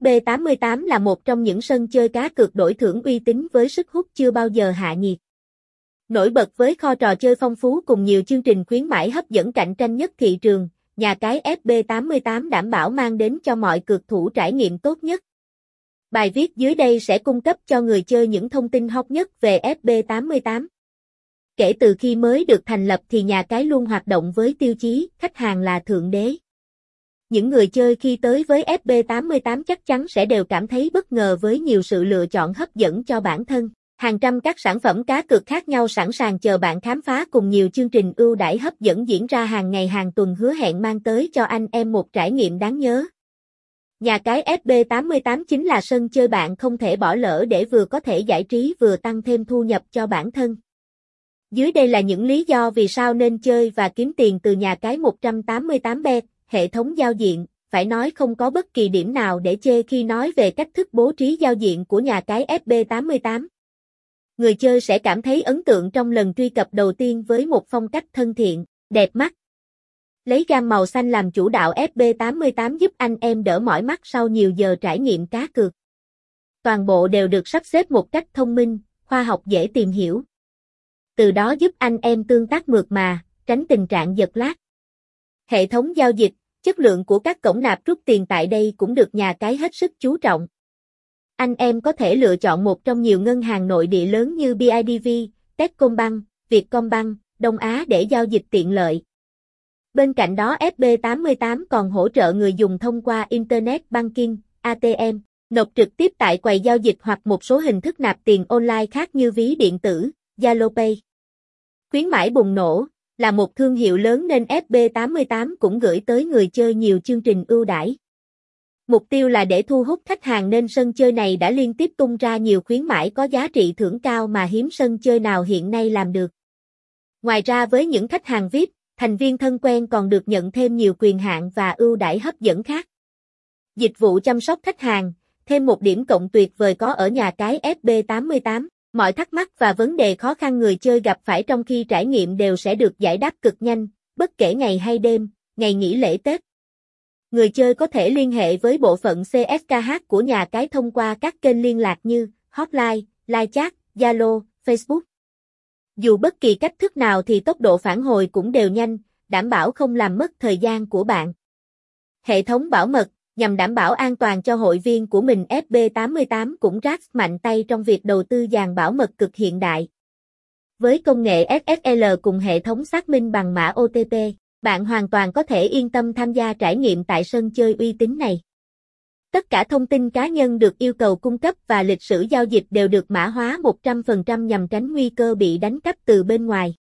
FB88 là một trong những sân chơi cá cược đổi thưởng uy tín với sức hút chưa bao giờ hạ nhiệt. Nổi bật với kho trò chơi phong phú cùng nhiều chương trình khuyến mãi hấp dẫn cạnh tranh nhất thị trường, nhà cái FB88 đảm bảo mang đến cho mọi cược thủ trải nghiệm tốt nhất. Bài viết dưới đây sẽ cung cấp cho người chơi những thông tin hot nhất về FB88. Kể từ khi mới được thành lập thì nhà cái luôn hoạt động với tiêu chí khách hàng là thượng đế. Những người chơi khi tới với FB88 chắc chắn sẽ đều cảm thấy bất ngờ với nhiều sự lựa chọn hấp dẫn cho bản thân. Hàng trăm các sản phẩm cá cược khác nhau sẵn sàng chờ bạn khám phá cùng nhiều chương trình ưu đãi hấp dẫn diễn ra hàng ngày hàng tuần hứa hẹn mang tới cho anh em một trải nghiệm đáng nhớ. Nhà cái FB88 chính là sân chơi bạn không thể bỏ lỡ để vừa có thể giải trí vừa tăng thêm thu nhập cho bản thân. Dưới đây là những lý do vì sao nên chơi và kiếm tiền từ nhà cái 188 bet, hệ thống giao diện, phải nói không có bất kỳ điểm nào để chê khi nói về cách thức bố trí giao diện của nhà cái FB88. Người chơi sẽ cảm thấy ấn tượng trong lần truy cập đầu tiên với một phong cách thân thiện, đẹp mắt. Lấy gam màu xanh làm chủ đạo FB88 giúp anh em đỡ mỏi mắt sau nhiều giờ trải nghiệm cá cược. Toàn bộ đều được sắp xếp một cách thông minh, khoa học dễ tìm hiểu. Từ đó giúp anh em tương tác mượt mà, tránh tình trạng giật lát. Hệ thống giao dịch, chất lượng của các cổng nạp rút tiền tại đây cũng được nhà cái hết sức chú trọng. Anh em có thể lựa chọn một trong nhiều ngân hàng nội địa lớn như BIDV, Techcombank, Vietcombank, Đông Á để giao dịch tiện lợi. Bên cạnh đó FB88 còn hỗ trợ người dùng thông qua Internet Banking, ATM, nộp trực tiếp tại quầy giao dịch hoặc một số hình thức nạp tiền online khác như ví điện tử, Zalo Pay. Khuyến mãi bùng nổ, là một thương hiệu lớn nên FB88 cũng gửi tới người chơi nhiều chương trình ưu đãi. Mục tiêu là để thu hút khách hàng nên sân chơi này đã liên tiếp tung ra nhiều khuyến mãi có giá trị thưởng cao mà hiếm sân chơi nào hiện nay làm được. Ngoài ra với những khách hàng VIP, thành viên thân quen còn được nhận thêm nhiều quyền hạn và ưu đãi hấp dẫn khác. Dịch vụ chăm sóc khách hàng, thêm một điểm cộng tuyệt vời có ở nhà cái FB88. Mọi thắc mắc và vấn đề khó khăn người chơi gặp phải trong khi trải nghiệm đều sẽ được giải đáp cực nhanh, bất kể ngày hay đêm, ngày nghỉ lễ Tết. Người chơi có thể liên hệ với bộ phận CSKH của nhà cái thông qua các kênh liên lạc như hotline, live chat, Zalo, Facebook. Dù bất kỳ cách thức nào thì tốc độ phản hồi cũng đều nhanh, đảm bảo không làm mất thời gian của bạn. Hệ thống bảo mật, nhằm đảm bảo an toàn cho hội viên của mình FB88 cũng rác mạnh tay trong việc đầu tư dàn bảo mật cực hiện đại. Với công nghệ SSL cùng hệ thống xác minh bằng mã OTP, bạn hoàn toàn có thể yên tâm tham gia trải nghiệm tại sân chơi uy tín này. Tất cả thông tin cá nhân được yêu cầu cung cấp và lịch sử giao dịch đều được mã hóa 100% nhằm tránh nguy cơ bị đánh cắp từ bên ngoài.